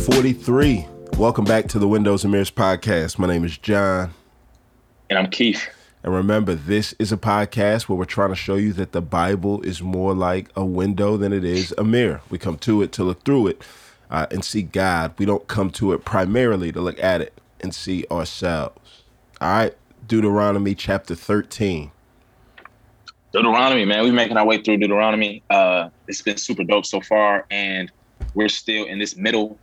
43. Welcome back to the Windows and Mirrors podcast. My name is John. And I'm Keith. And remember, this is a podcast where we're trying to show you that the Bible is more like a window than it is a mirror. We come to it to look through it uh, and see God. We don't come to it primarily to look at it and see ourselves. All right, Deuteronomy chapter 13. Deuteronomy, man, we're making our way through Deuteronomy. Uh, it's been super dope so far, and we're still in this middle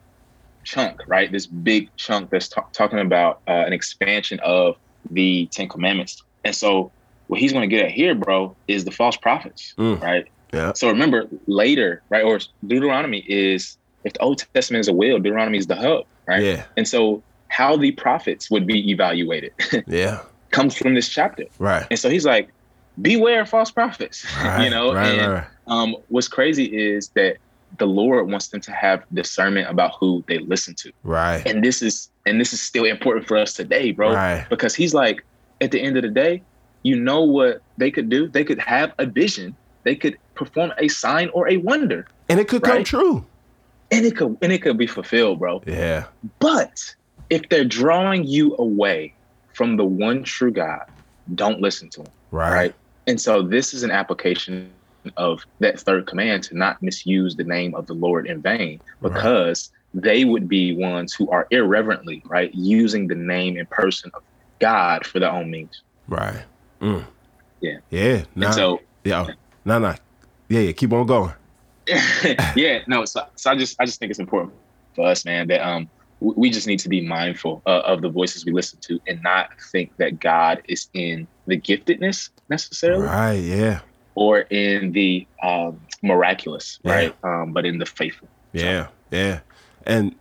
chunk, right? This big chunk that's t- talking about uh, an expansion of the Ten Commandments. And so, what he's going to get at here, bro, is the false prophets, mm. right? Yeah. So remember later, right? Or Deuteronomy is if the Old Testament is a wheel, Deuteronomy is the hub, right? Yeah. And so, how the prophets would be evaluated, yeah, comes from this chapter, right? And so he's like, beware of false prophets, right, you know. Right, and right. um, what's crazy is that the Lord wants them to have discernment about who they listen to. Right. And this is and this is still important for us today, bro. Right. Because he's like, at the end of the day, you know what they could do? They could have a vision. They could perform a sign or a wonder. And it could right? come true. And it could and it could be fulfilled, bro. Yeah. But if they're drawing you away from the one true God, don't listen to them. Right. right? And so this is an application of that third command to not misuse the name of the Lord in vain because right. they would be ones who are irreverently, right, using the name and person of God for their own means. Right. Mm. Yeah. Yeah. Nah, so yeah. No, no. Yeah, yeah. Keep on going. yeah. No. So, so I just I just think it's important for us, man, that um we just need to be mindful uh, of the voices we listen to and not think that God is in the giftedness necessarily. Right. Yeah. Or in the um, miraculous, Yeah. right? Um, but in the faithful. Yeah, yeah. And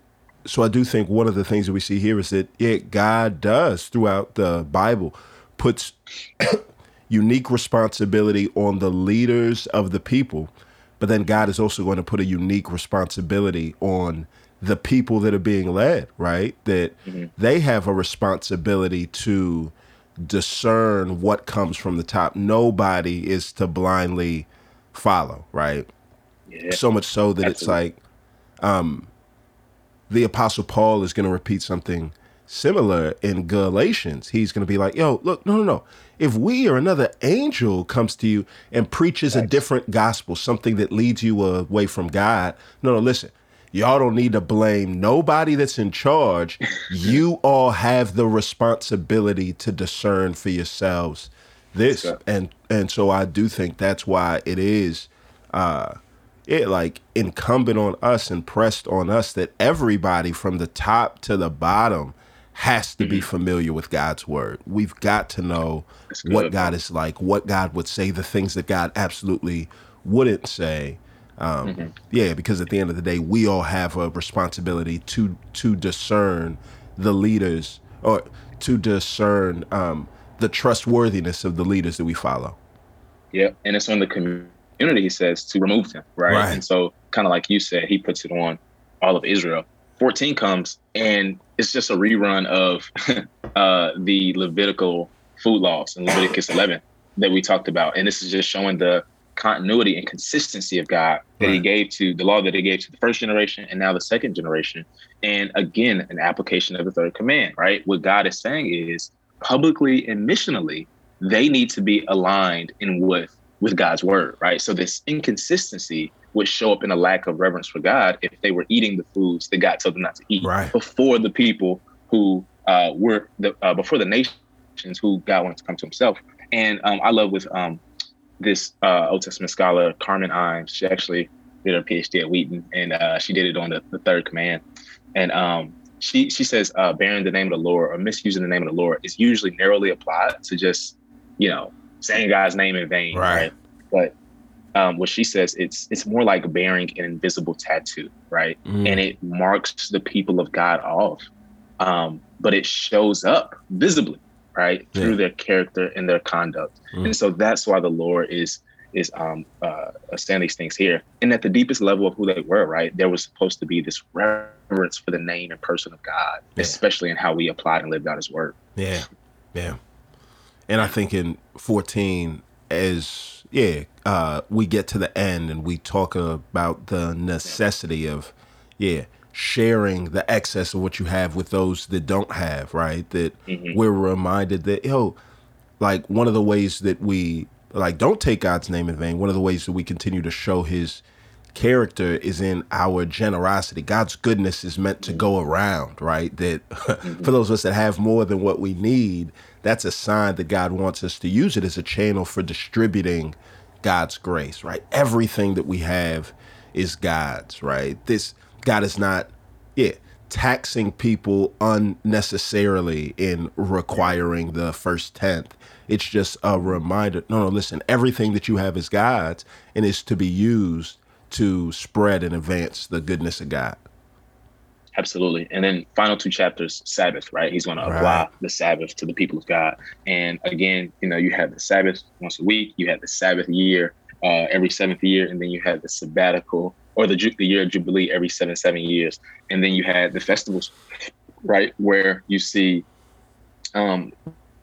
so I do think one of the things that we see here is that yeah, God does throughout the Bible puts unique responsibility on the leaders of the people, but then God is also going to put a unique responsibility on the people that are being led, right? That Mhm. they have a responsibility to discern what comes from the top. Nobody is to blindly follow, right? Yeah. so much so that it's like um the apostle paul is going to repeat something similar in galatians he's going to be like yo look no no no if we or another angel comes to you and preaches a different gospel something that leads you away from god no no listen y'all don't need to blame nobody that's in charge. You all have the responsibility to discern for yourselves this. And and so i do think that's why it is uh it like incumbent on us and pressed on us that everybody from the top to the bottom has to be familiar with God's word. We've got to know what God is like, what God would say, the things that God absolutely wouldn't say. Um, Mhm. Yeah, because at the end of the day, we all have a responsibility to to discern the leaders or to discern um, the trustworthiness of the leaders that we follow. Yeah, and it's on the community. He says to remove them, right? Right. And so, kind of like you said, he puts it on all of Israel. Fourteen comes, and it's just a rerun of uh, the Levitical food laws in Leviticus 11 that we talked about, and this is just showing the continuity and consistency of God that He gave to the law that He gave to the first generation and now the second generation, and again, an application of the third command. Right? What God is saying is publicly and missionally, they need to be aligned in with with God's word, right? So this inconsistency would show up in a lack of reverence for God if they were eating the foods that God told them not to eat Right. before the people who uh, were the uh, before the nations who God wanted to come to Himself. And um, I love with um, this uh, Old Testament scholar Carmen Imes. She actually did her PhD at Wheaton, and uh, she did it on the, the third command. And um, she she says uh, bearing the name of the Lord or misusing the name of the Lord is usually narrowly applied to just you know saying God's name in vain, Right. right? But um, what she says it's it's more like bearing an invisible tattoo, right? Mm. And it marks the people of God off, um, but it shows up visibly, right, Yeah. through their character and their conduct. Mm. And so that's why the Lord is is um, uh, saying these things here. And at the deepest level of who they were, right, there was supposed to be this reverence for the name and person of God, Yeah. especially in how we applied and lived out His word. Yeah, yeah. And I think in 14, as yeah, uh, we get to the end and we talk about the necessity of yeah sharing the excess of what you have with those that don't have, right? That mm-hmm. we're reminded that, yo, like one of the ways that we like don't take God's name in vain, one of the ways that we continue to show his character is in our generosity. God's goodness is meant to go around, right? That mm-hmm. for those of us that have more than what we need, that's a sign that God wants us to use it as a channel for distributing God's grace, right? Everything that we have is God's, right? This God is not, yeah, taxing people unnecessarily in requiring the first tenth. It's just a reminder. No, no, listen, everything that you have is God's and is to be used to spread and advance the goodness of God. Absolutely. And then final two chapters, Sabbath, right? He's going to apply right. the Sabbath to the people of God. And again, you know, you have the Sabbath once a week, you have the Sabbath year uh, every seventh year, and then you have the sabbatical or the, the year of Jubilee every seven, seven years. And then you had the festivals, right? Where you see um,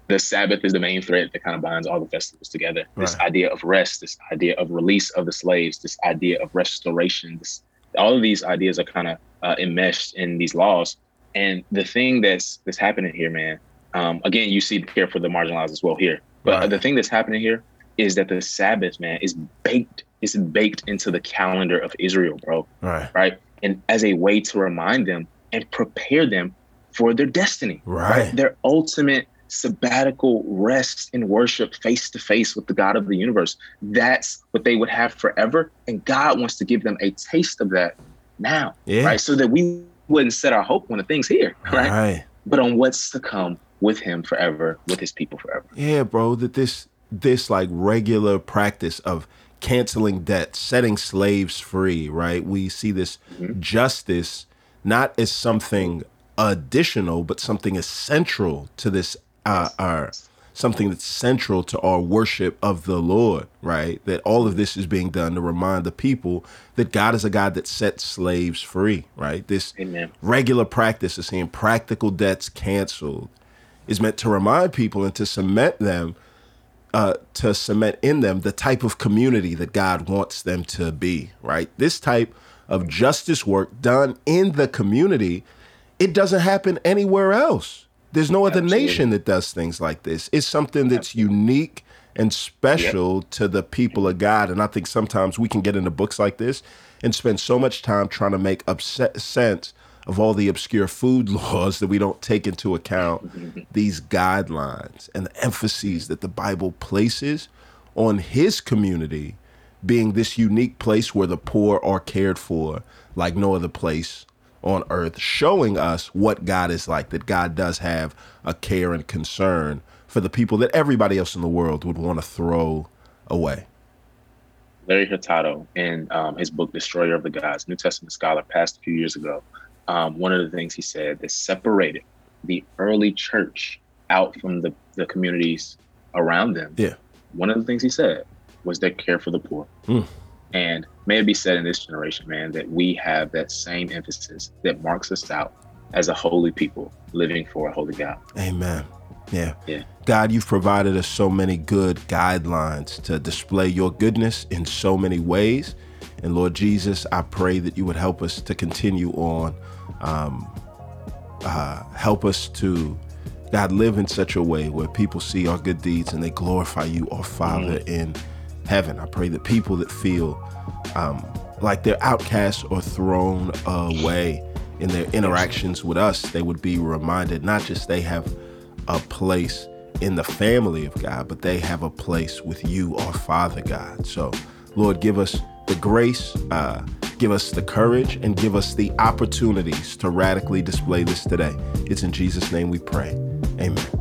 the Sabbath is the main thread that kind of binds all the festivals together. Right. This idea of rest, this idea of release of the slaves, this idea of restoration, this, all of these ideas are kind of uh, enmeshed in these laws. And the thing that's that's happening here, man, um, again, you see care for the marginalized as well here. But right. the thing that's happening here is that the Sabbath, man, is baked. It's baked into the calendar of Israel, bro. Right. Right. And as a way to remind them and prepare them for their destiny. Right. right? Their ultimate sabbatical rest and worship face to face with the God of the universe. That's what they would have forever. And God wants to give them a taste of that now. Yeah. Right. So that we wouldn't set our hope on the things here. Right. right. But on what's to come with him forever, with his people forever. Yeah, bro. That this this like regular practice of canceling debt, setting slaves free, right? We see this mm-hmm. justice not as something additional, but something essential to this uh, our something that's central to our worship of the Lord, right? That all of this is being done to remind the people that God is a God that sets slaves free, right? This Amen. regular practice of seeing practical debts canceled is meant to remind people and to cement them, uh, to cement in them the type of community that God wants them to be, right? This type of justice work done in the community, it doesn't happen anywhere else. There's no other Absolutely. nation that does things like this. It's something that's Absolutely. unique and special yep. to the people of God. And I think sometimes we can get into books like this and spend so much time trying to make upset sense of all the obscure food laws that we don't take into account these guidelines and the emphases that the Bible places on his community being this unique place where the poor are cared for like no other place on earth, showing us what God is like, that God does have a care and concern for the people that everybody else in the world would want to throw away. Larry Hurtado, in um, his book Destroyer of the Gods, New Testament scholar, passed a few years ago. Um, one of the things he said that separated the early church out from the, the communities around them. Yeah. One of the things he said was their care for the poor. Mm. And may it be said in this generation, man, that we have that same emphasis that marks us out as a holy people living for a holy God. Amen. Yeah. Yeah. God, you've provided us so many good guidelines to display your goodness in so many ways. And Lord Jesus, I pray that you would help us to continue on. Um, uh, help us to, God, live in such a way where people see our good deeds and they glorify you, our Father mm. in heaven. I pray that people that feel um, like they're outcast or thrown away in their interactions with us, they would be reminded not just they have a place in the family of God, but they have a place with you, our Father God. So, Lord, give us the grace, uh, give us the courage, and give us the opportunities to radically display this today. It's in Jesus' name we pray. Amen.